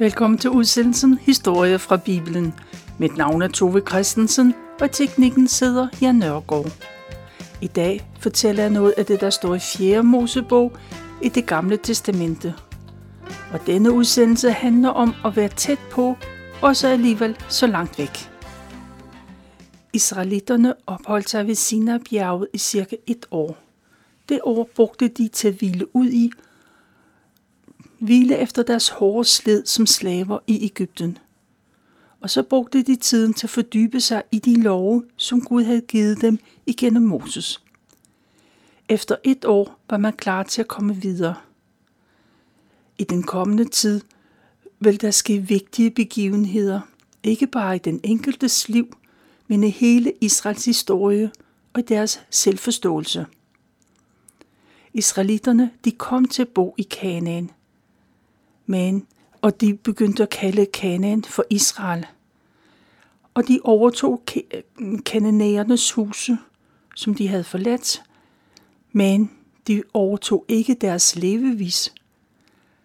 Velkommen til udsendelsen Historie fra Bibelen. Mit navn er Tove Christensen, og teknikken sidder Jan Nørgaard. I dag fortæller jeg noget af det, der står i 4. Mosebog i det gamle testamente. Og denne udsendelse handler om at være tæt på, og så alligevel så langt væk. Israelitterne opholdt sig ved Sinai-bjerget i cirka et år. Det år brugte de til at hvile ud i, hvile efter deres hårde slid som slaver i Ægypten. Og så brugte de tiden til at fordybe sig i de love, som Gud havde givet dem igennem Moses. Efter et år var man klar til at komme videre. I den kommende tid vil der ske vigtige begivenheder, ikke bare i den enkeltes liv, men i hele Israels historie og i deres selvforståelse. Israelitterne de kom til at bo i Kanaan, men og de begyndte at kalde Kanaan for Israel. Og de overtog kananæernes huse, som de havde forladt, men de overtog ikke deres levevis,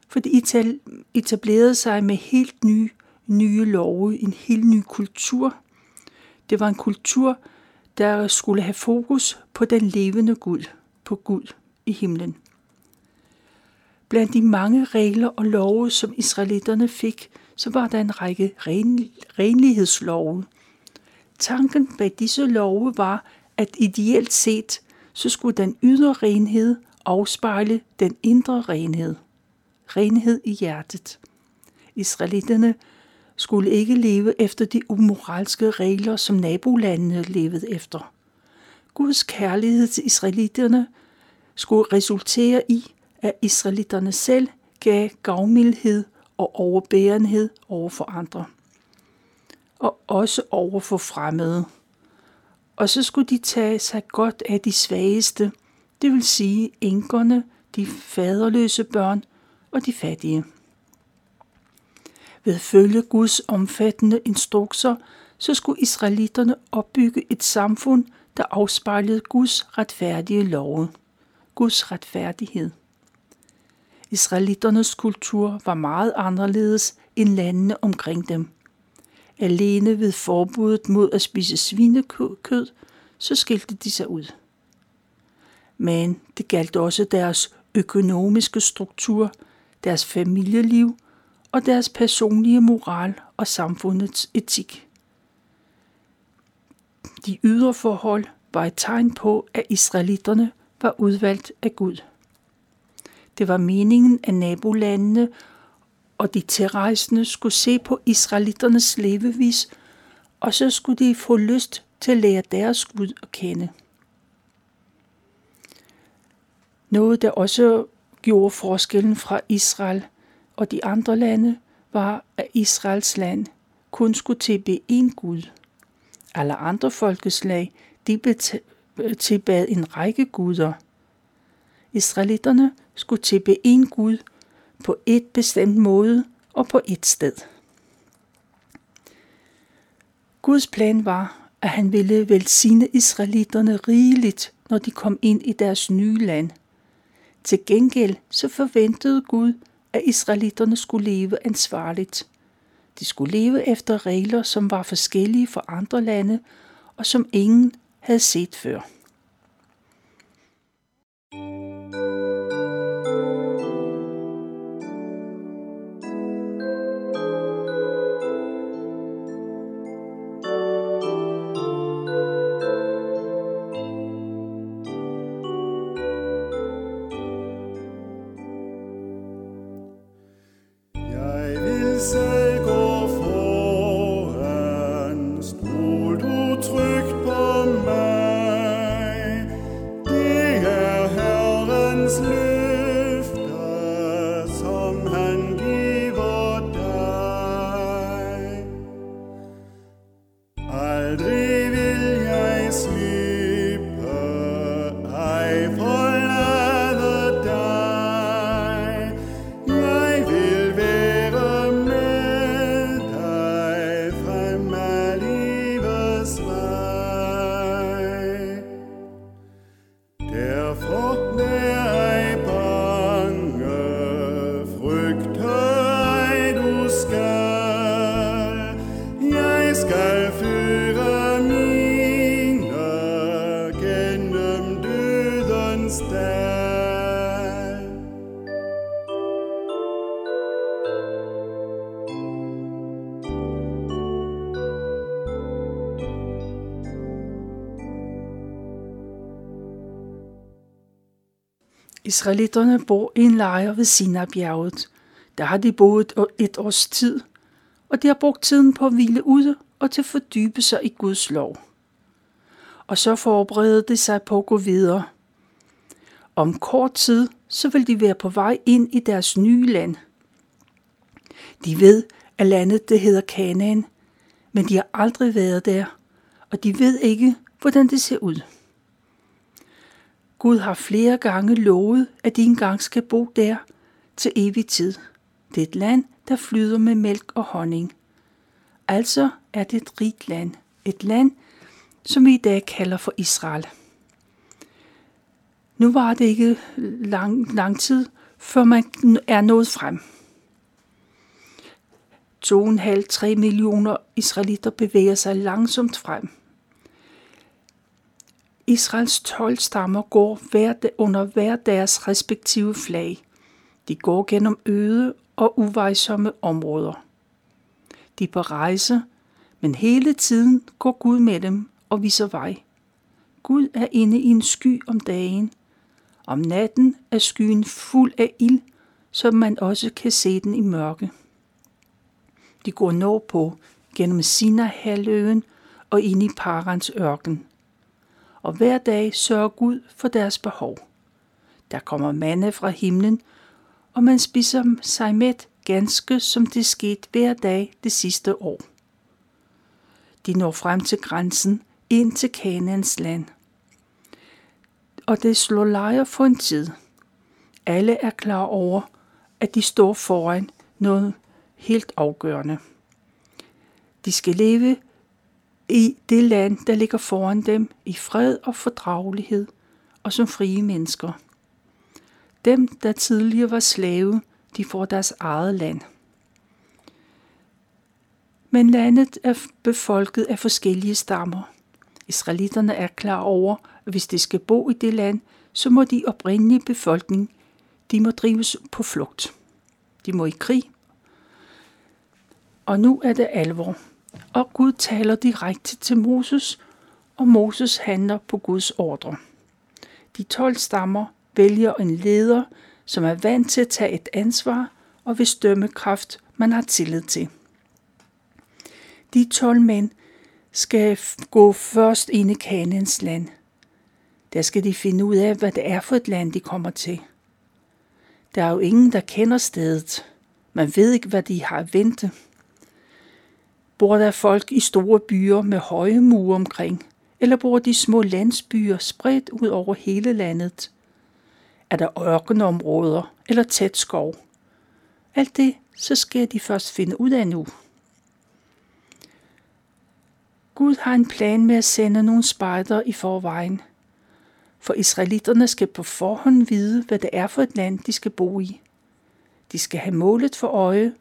for de etablerede sig med helt nye, nye love, en helt ny kultur. Det var en kultur, der skulle have fokus på den levende Gud, på Gud i himlen. Blandt de mange regler og love, som israelitterne fik, så var der en række ren, renlighedslove. Tanken bag disse love var, at ideelt set, så skulle den ydre renhed afspejle den indre renhed. Renhed i hjertet. Israelitterne skulle ikke leve efter de umoralske regler, som nabolandene levede efter. Guds kærlighed til israelitterne skulle resultere i, at israelitterne selv gav gavmildhed og overbærenhed over for andre. Og også over for fremmede. Og så skulle de tage sig godt af de svageste, det vil sige enkerne, de faderløse børn og de fattige. Ved at følge Guds omfattende instrukser, så skulle israelitterne opbygge et samfund, der afspejlede Guds retfærdige love. Guds retfærdighed. Israelitternes kultur var meget anderledes end landene omkring dem. Alene ved forbuddet mod at spise svinekød, så skilte de sig ud. Men det galt også deres økonomiske struktur, deres familieliv og deres personlige moral og samfundets etik. De ydre forhold var et tegn på, at israelitterne var udvalgt af Gud. Det var meningen, at nabolandene og de tilrejsende skulle se på israelitternes levevis, og så skulle de få lyst til at lære deres Gud at kende. Noget, der også gjorde forskellen fra Israel og de andre lande, var, at Israels land kun skulle tilbe én Gud. Alle andre folkeslag, de tilbad en række guder. Israelitterne skulle tilbe en Gud på et bestemt måde og på et sted. Guds plan var, at han ville velsigne israelitterne rigeligt, når de kom ind i deres nye land. Til gengæld så forventede Gud, at israelitterne skulle leve ansvarligt. De skulle leve efter regler, som var forskellige fra andre lande, og som ingen havde set før. was. Israelitterne bor i en lejr ved Sinabjerget. Der har de boet et års tid, og de har brugt tiden på at hvile ude og til at fordybe sig i Guds lov. Og så forbereder de sig på at gå videre. Om kort tid, så vil de være på vej ind i deres nye land. De ved, at landet det hedder Kanaan, men de har aldrig været der, og de ved ikke, hvordan det ser ud. Gud har flere gange lovet, at de engang skal bo der til evig tid. Det er et land, der flyder med mælk og honning. Altså er det et rigt land. Et land, som vi i dag kalder for Israel. Nu var det ikke lang, lang tid, før man er nået frem. 2,5-3 millioner israelitter bevæger sig langsomt frem. Israels 12 stammer går hver, under hver deres respektive flag. De går gennem øde og uvejsomme områder. De er på rejse, men hele tiden går Gud med dem og viser vej. Gud er inde i en sky om dagen. Om natten er skyen fuld af ild, så man også kan se den i mørke. De går nordpå gennem Sinai-halvøen og ind i Parans ørken. Og hver dag sørger Gud for deres behov. Der kommer mande fra himlen, og man spiser sig mæt ganske som det skete hver dag det sidste år. De når frem til grænsen ind til Kanans land. Og det slår lejr for en tid. Alle er klar over, at de står foran noget helt afgørende. De skal leve i det land, der ligger foran dem, i fred og fordragelighed og som frie mennesker. Dem, der tidligere var slave, de får deres eget land. Men landet er befolket af forskellige stammer. Israelitterne er klar over, at hvis de skal bo i det land, så må de oprindelige befolkning, de må drives på flugt. De må i krig. Og nu er det alvor. Og Gud taler direkte til Moses, og Moses handler på Guds ordre. De 12 stammer vælger en leder, som er vant til at tage et ansvar og hvis dømmekraft man har tillid til. De 12 mænd skal gå først ind i Kanens land. Der skal de finde ud af, hvad det er for et land, de kommer til. Der er jo ingen, der kender stedet. Man ved ikke, hvad de har at vente. Bor der folk i store byer med høje mure omkring, eller bor de små landsbyer spredt ud over hele landet? Er der ørkenområder eller tæt skov? Alt det, så skal de først finde ud af nu. Gud har en plan med at sende nogle spejder i forvejen. For israelitterne skal på forhånd vide, hvad det er for et land, de skal bo i. De skal have målet for øje,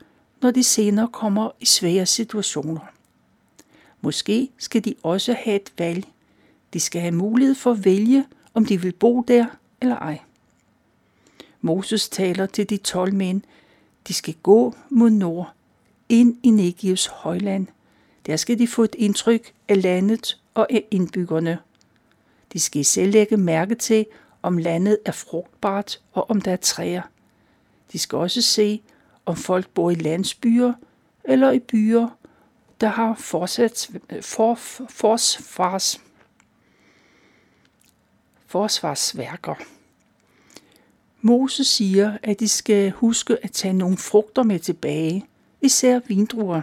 når de senere kommer i svære situationer. Måske skal de også have et valg. De skal have mulighed for at vælge, om de vil bo der eller ej. Moses taler til de 12 mænd, de skal gå mod nord, ind i Negevs højland. Der skal de få et indtryk af landet og af indbyggerne. De skal selv lægge mærke til, om landet er frugtbart og om der er træer. De skal også se, om folk bor i landsbyer eller i byer, der har forsats, for, forsvars, forsvarsværker. Moses siger, at de skal huske at tage nogle frugter med tilbage, især vindruer.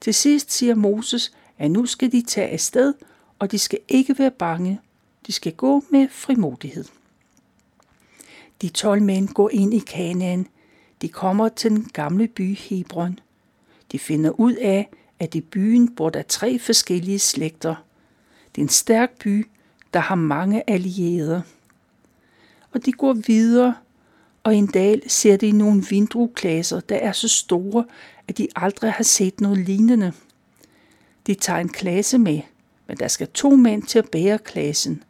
Til sidst siger Moses, at nu skal de tage afsted, og de skal ikke være bange. De skal gå med frimodighed. De tolv mænd går ind i Kanaan. De kommer til den gamle by Hebron. De finder ud af, at i byen bor der tre forskellige slægter. Det er en stærk by, der har mange allierede og de går videre, og en dag ser de nogle vindrueklasser, der er så store, at de aldrig har set noget lignende. De tager en klasse med, men der skal to mænd til at bære klassen.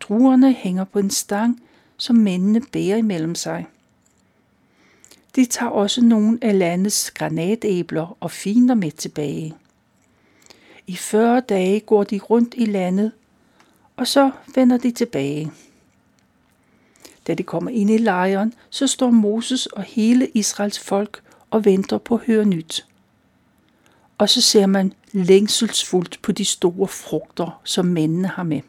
Druerne hænger på en stang, som mændene bærer imellem sig. De tager også nogle af landets granatæbler og finer med tilbage. I 40 dage går de rundt i landet, og så vender de tilbage. Da de kommer ind i lejren, så står Moses og hele Israels folk og venter på at høre nyt. Og så ser man længselsfuldt på de store frugter, som mændene har med.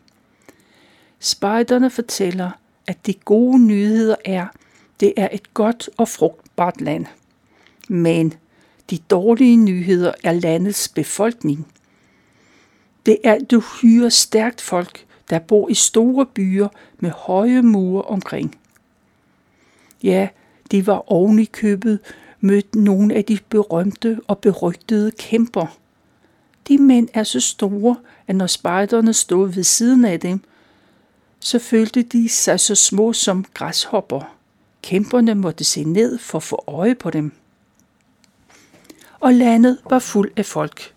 Spejderne fortæller, at de gode nyheder er, det er et godt og frugt frugtbart land. Men de dårlige nyheder er landets befolkning. Det er et uhyre stærkt folk, der bor i store byer med høje mure omkring. Ja, de var oven i købet mødt nogle af de berømte og berygtede kæmper. De mænd er så store, at når spejderne stod ved siden af dem, så følte de sig så små som græshopper. Kæmperne måtte se ned for at få øje på dem. Og landet var fuld af folk.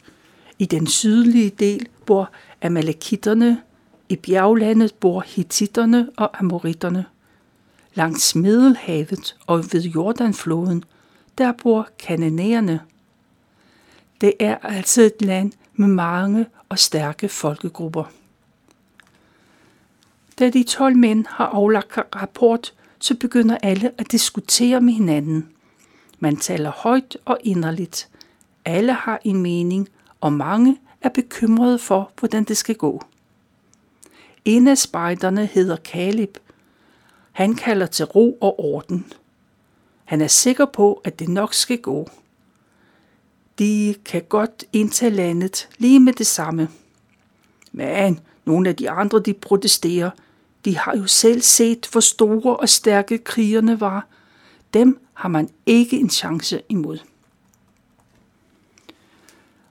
I den sydlige del bor amalekitterne, i bjerglandet bor hititterne og amoritterne. Langs Middelhavet og ved Jordanfloden, der bor kananæerne. Det er altså et land med mange og stærke folkegrupper. Da de 12 mænd har aflagt rapport, så begynder alle at diskutere med hinanden. Man taler højt og inderligt. Alle har en mening, og mange er bekymrede for, hvordan det skal gå. En af spejderne hedder Kalib. Han kalder til ro og orden. Han er sikker på, at det nok skal gå. De kan godt indtage landet lige med det samme. Men nogle af de andre, de protesterer. De har jo selv set, hvor store og stærke krigerne var. Dem har man ikke en chance imod.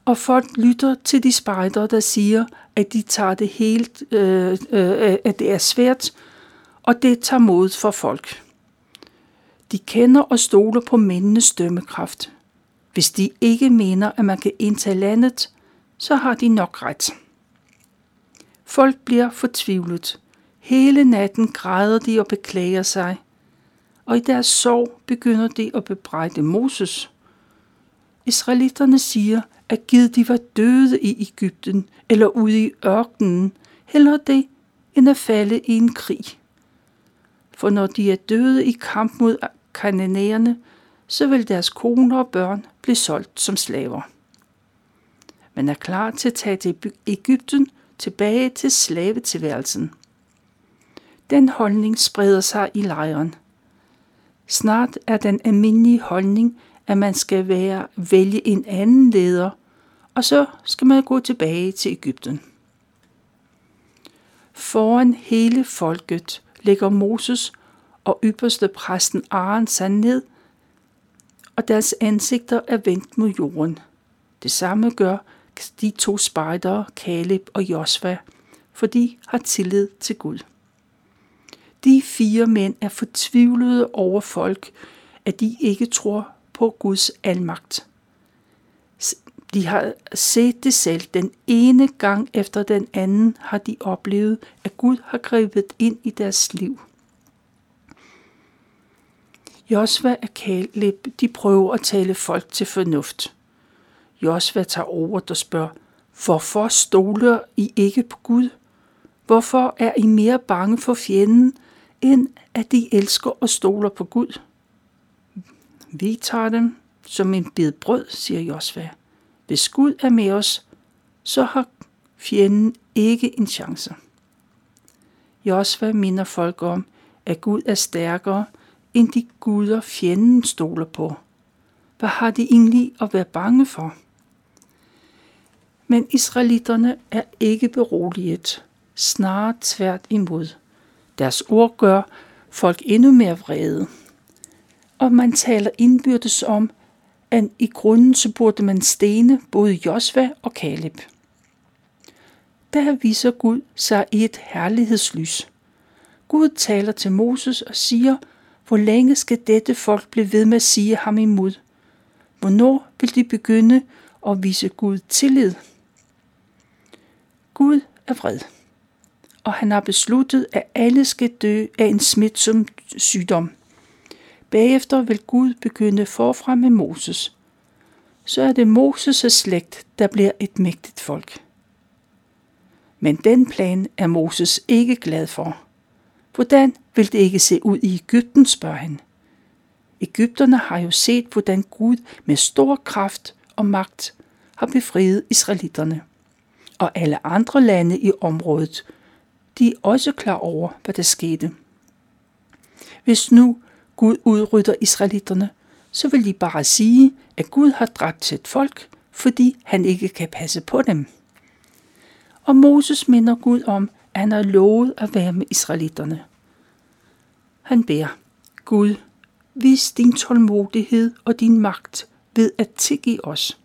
Og folk lytter til de spejdere, der siger, at de tager det helt, øh, øh, øh, at det er svært, og det tager mod for folk. De kender og stoler på mændenes dømmekraft. Hvis de ikke mener, at man kan indtage landet, så har de nok ret. Folk bliver fortvivlet. Hele natten græder de og beklager sig. Og i deres sorg begynder de at bebrejde Moses. Israelitterne siger, at Gid de var døde i Ægypten eller ude i ørkenen, heller det end at falde i en krig. For når de er døde i kamp mod kananæerne, så vil deres koner og børn blive solgt som slaver. Man er klar til at tage til Ægypten tilbage til slavetilværelsen. Den holdning spreder sig i lejren. Snart er den almindelige holdning, at man skal være, vælge en anden leder, og så skal man gå tilbage til Ægypten. Foran hele folket lægger Moses og ypperste præsten Aaron sig ned, og deres ansigter er vendt mod jorden. Det samme gør de to spejdere, Kaleb og Josva, for de har tillid til Gud. De fire mænd er fortvivlede over folk, at de ikke tror på Guds almagt. De har set det selv. Den ene gang efter den anden har de oplevet, at Gud har grebet ind i deres liv. Josva og Kaleb, de prøver at tale folk til fornuft. Josva tager over og spørger, hvorfor stoler I ikke på Gud? Hvorfor er I mere bange for fjenden, end at de elsker og stoler på Gud? Vi tager dem som en bid brød, siger Josva. Hvis Gud er med os, så har fjenden ikke en chance. Josva minder folk om, at Gud er stærkere end de guder fjenden stoler på. Hvad har de egentlig at være bange for? Men israelitterne er ikke beroliget, snarere tvært imod. Deres ord gør folk endnu mere vrede. Og man taler indbyrdes om, at i grunden så burde man stene både Josva og Kaleb. Der viser Gud sig i et herlighedslys. Gud taler til Moses og siger, hvor længe skal dette folk blive ved med at sige ham imod? Hvornår vil de begynde at vise Gud tillid? Gud er vred, og han har besluttet, at alle skal dø af en smitsom sygdom – Bagefter vil Gud begynde forfra med Moses. Så er det Moses' slægt, der bliver et mægtigt folk. Men den plan er Moses ikke glad for. Hvordan vil det ikke se ud i Ægypten, spørger han. Ægypterne har jo set, hvordan Gud med stor kraft og magt har befriet israelitterne. Og alle andre lande i området, de er også klar over, hvad der skete. Hvis nu Gud udrydder israelitterne, så vil de bare sige, at Gud har dræbt sit folk, fordi han ikke kan passe på dem. Og Moses minder Gud om, at han har lovet at være med israelitterne. Han beder, Gud, vis din tålmodighed og din magt ved at tilgive os.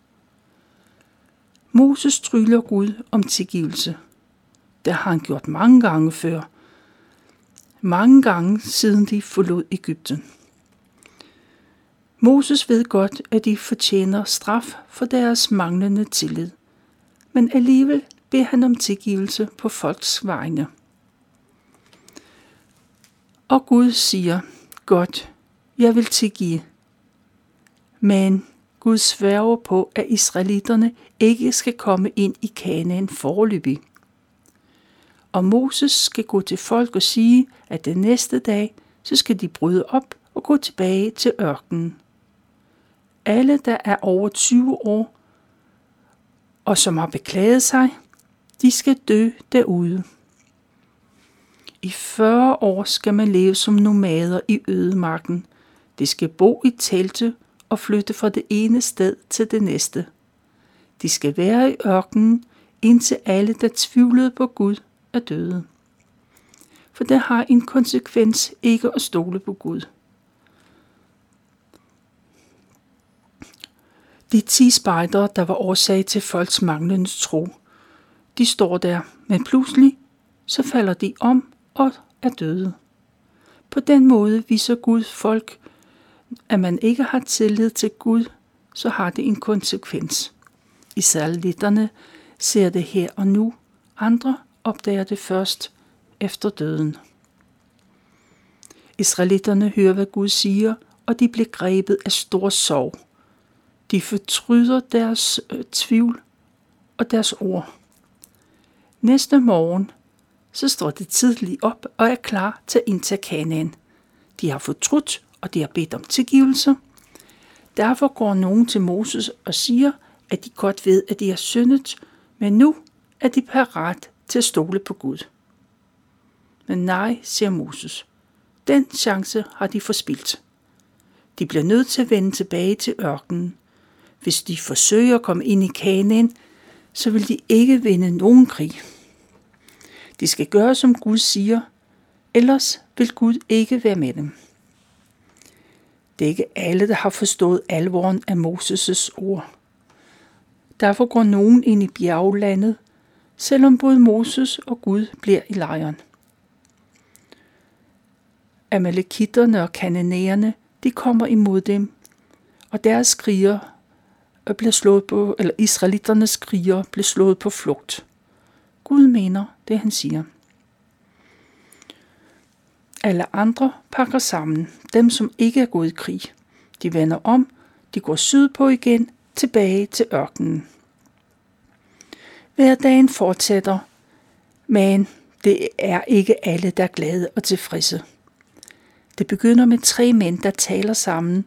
Moses tryller Gud om tilgivelse. Det har han gjort mange gange før. Mange gange siden de forlod Ægypten. Moses ved godt, at de fortjener straf for deres manglende tillid, men alligevel beder han om tilgivelse på folks vegne. Og Gud siger, godt, jeg vil tilgive. Men Gud sværger på, at israelitterne ikke skal komme ind i Kanaan forløbig. Og Moses skal gå til folk og sige, at den næste dag, så skal de bryde op og gå tilbage til ørkenen. Alle, der er over 20 år, og som har beklaget sig, de skal dø derude. I 40 år skal man leve som nomader i ødemarken. De skal bo i telte og flytte fra det ene sted til det næste. De skal være i ørkenen, indtil alle, der tvivlede på Gud, er døde. For det har en konsekvens ikke at stole på Gud. De ti spejdere, der var årsag til folks manglende tro, de står der, men pludselig så falder de om og er døde. På den måde viser Gud folk, at man ikke har tillid til Gud, så har det en konsekvens. Israelitterne ser det her og nu, andre opdager det først efter døden. Israelitterne hører, hvad Gud siger, og de bliver grebet af stor sorg. De fortryder deres øh, tvivl og deres ord. Næste morgen, så står de tidligt op og er klar til at indtage Kanaan. De har fortrudt, og de har bedt om tilgivelse. Derfor går nogen til Moses og siger, at de godt ved, at de har syndet, men nu er de parat til at stole på Gud. Men nej, siger Moses. Den chance har de forspildt. De bliver nødt til at vende tilbage til ørkenen. Hvis de forsøger at komme ind i Kanaan, så vil de ikke vinde nogen krig. De skal gøre, som Gud siger, ellers vil Gud ikke være med dem. Det er ikke alle, der har forstået alvoren af Moses' ord. Derfor går nogen ind i bjerglandet, selvom både Moses og Gud bliver i lejren. Amalekitterne og kananæerne, de kommer imod dem, og deres kriger blev slået på, eller israelitternes kriger blev slået på flugt. Gud mener det, han siger. Alle andre pakker sammen, dem som ikke er gået i krig. De vender om, de går sydpå igen, tilbage til ørkenen. Hverdagen fortsætter, men det er ikke alle, der er glade og tilfredse. Det begynder med tre mænd, der taler sammen,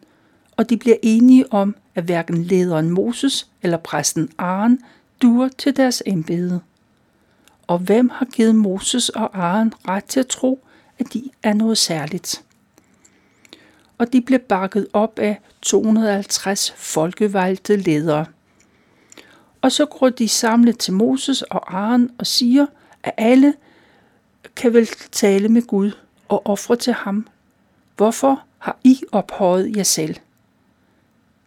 og de bliver enige om, at hverken lederen Moses eller præsten Aaron duer til deres embede. Og hvem har givet Moses og Aaron ret til at tro, at de er noget særligt? Og de bliver bakket op af 250 folkevalgte ledere. Og så går de samlet til Moses og Aaron og siger, at alle kan vel tale med Gud og ofre til ham. Hvorfor har I ophøjet jer selv?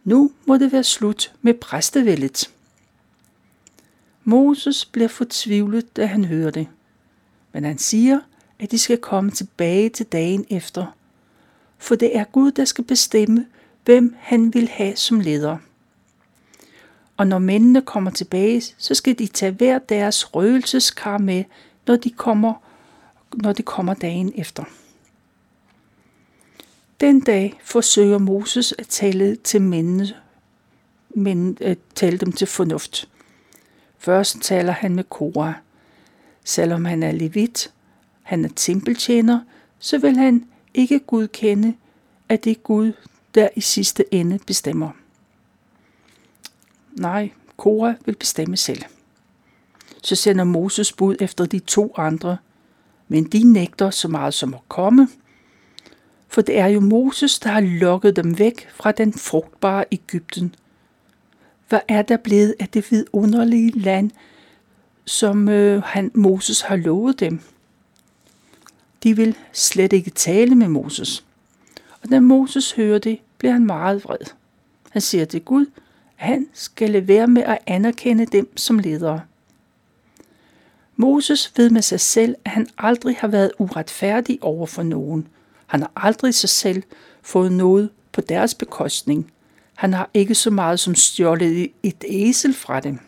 Nu må det være slut med præstevældet. Moses bliver fortvivlet, da han hører det. Men han siger, at de skal komme tilbage til dagen efter. For det er Gud, der skal bestemme, hvem han vil have som leder. Og når mændene kommer tilbage, så skal de tage hver deres røgelseskar med, når de kommer, når de kommer dagen efter. Den dag forsøger Moses at tale til mændene, men at tale dem til fornuft. Først taler han med Kora. Selvom han er levit, han er tempeltjener, så vil han ikke godkende, at det er Gud, der i sidste ende bestemmer. Nej, Kora vil bestemme selv. Så sender Moses bud efter de to andre, men de nægter så meget som at komme, for det er jo Moses, der har lokket dem væk fra den frugtbare Ægypten. Hvad er der blevet af det vidunderlige land, som øh, han, Moses har lovet dem? De vil slet ikke tale med Moses. Og da Moses hører det, bliver han meget vred. Han siger til Gud, han skal lade være med at anerkende dem som ledere. Moses ved med sig selv, at han aldrig har været uretfærdig over for nogen. Han har aldrig sig selv fået noget på deres bekostning. Han har ikke så meget som stjålet et æsel fra dem.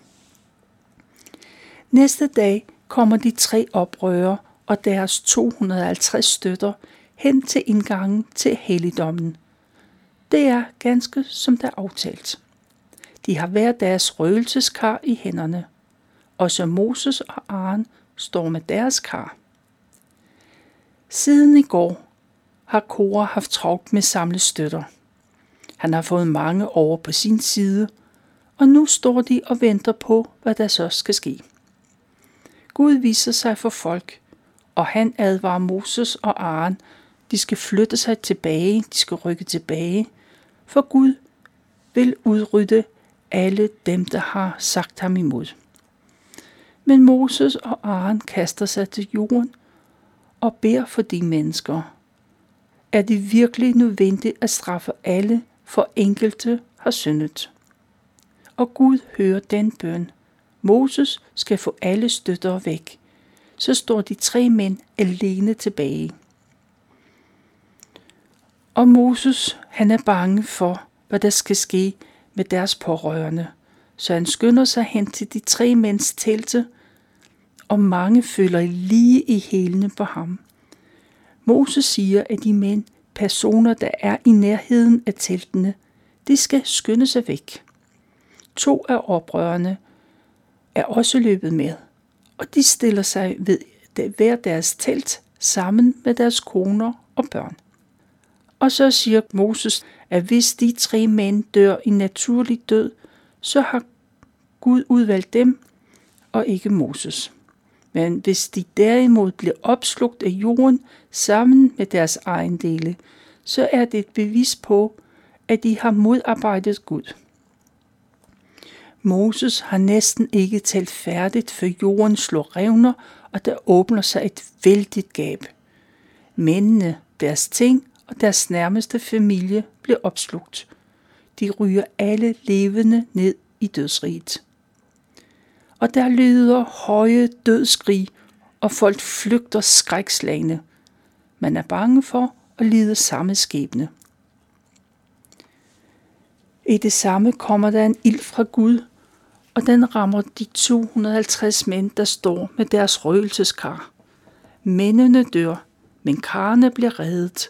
Næste dag kommer de tre oprører og deres 250 støtter hen til indgangen til helligdommen. Det er ganske som der aftalt. De har hver deres røgelseskar i hænderne, og så Moses og Aaron står med deres kar. Siden i går har Kora haft travlt med samle støtter. Han har fået mange over på sin side, og nu står de og venter på, hvad der så skal ske. Gud viser sig for folk, og han advarer Moses og Aaron, de skal flytte sig tilbage, de skal rykke tilbage, for Gud vil udrydde alle dem, der har sagt ham imod. Men Moses og Aaron kaster sig til jorden og beder for de mennesker. Er det virkelig nødvendigt at straffe alle, for enkelte har syndet? Og Gud hører den bøn. Moses skal få alle støtter væk. Så står de tre mænd alene tilbage. Og Moses, han er bange for, hvad der skal ske med deres pårørende, så han skynder sig hen til de tre mænds telte, og mange følger lige i hælene på ham. Moses siger, at de mænd, personer, der er i nærheden af teltene, de skal skynde sig væk. To af oprørerne er også løbet med, og de stiller sig ved hver deres telt sammen med deres koner og børn. Og så siger Moses, at hvis de tre mænd dør i naturlig død, så har Gud udvalgt dem og ikke Moses. Men hvis de derimod bliver opslugt af jorden sammen med deres ejendele, så er det et bevis på, at de har modarbejdet Gud. Moses har næsten ikke talt færdigt, før jorden slår revner, og der åbner sig et vældigt gab. Mændene, deres ting og deres nærmeste familie blev opslugt. De ryger alle levende ned i dødsriget. Og der lyder høje dødskrig, og folk flygter skrækslagende. Man er bange for at lide samme skæbne. I det samme kommer der en ild fra Gud, og den rammer de 250 mænd, der står med deres røgelseskar. Mændene dør, men karne bliver reddet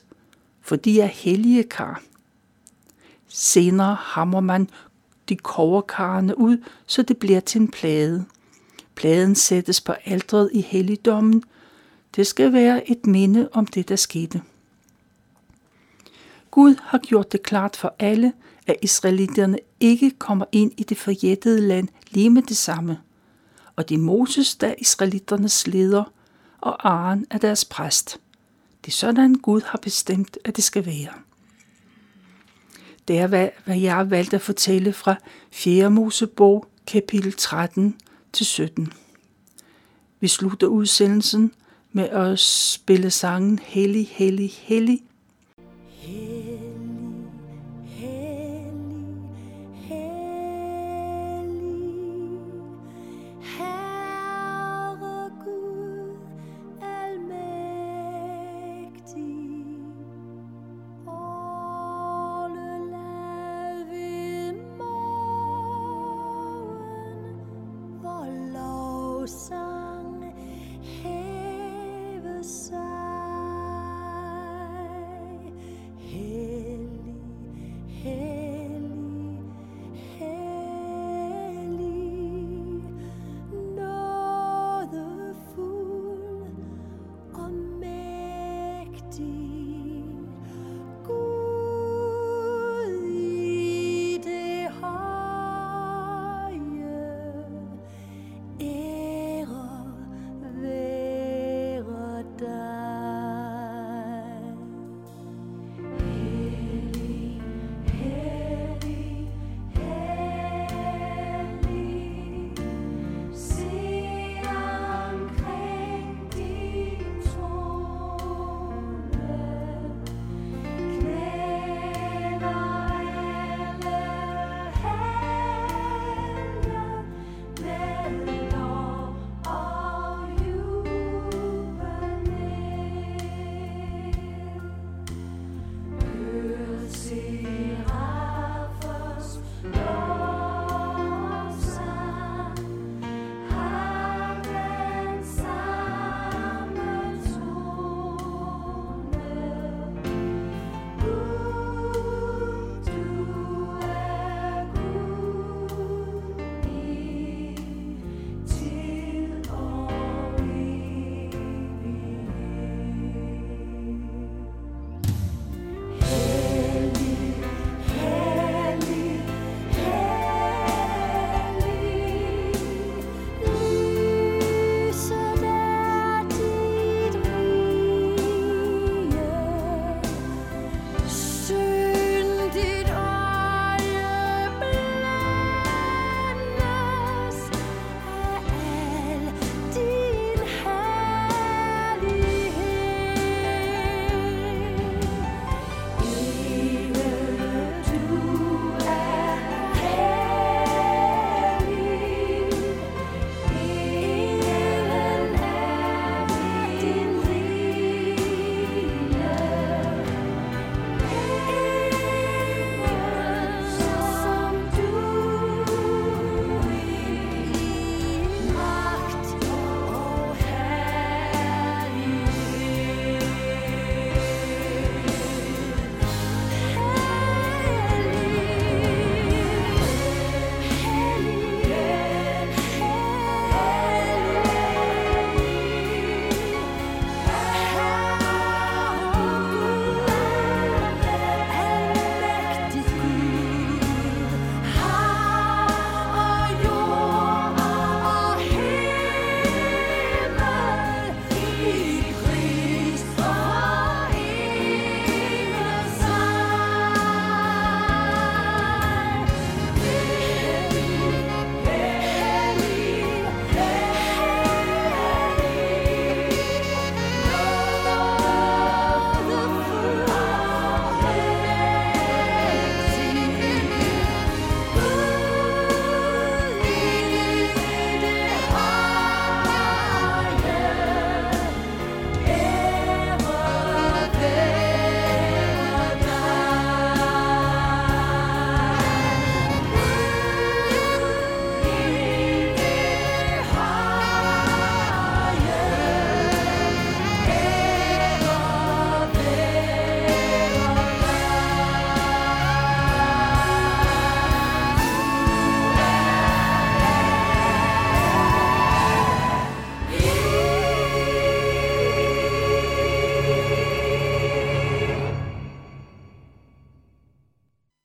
for de er hellige kar. Senere hammer man de koverkarne ud, så det bliver til en plade. Pladen sættes på aldret i helligdommen. Det skal være et minde om det, der skete. Gud har gjort det klart for alle, at israelitterne ikke kommer ind i det forjættede land lige med det samme. Og det er Moses, der er israelitternes leder, og Aaron er deres præst. Det er sådan, Gud har bestemt, at det skal være. Det er, hvad, hvad jeg har valgt at fortælle fra 4. Mosebog, kapitel 13 til 17. Vi slutter udsendelsen med at spille sangen Hellig, Hellig, Hellig Yeah.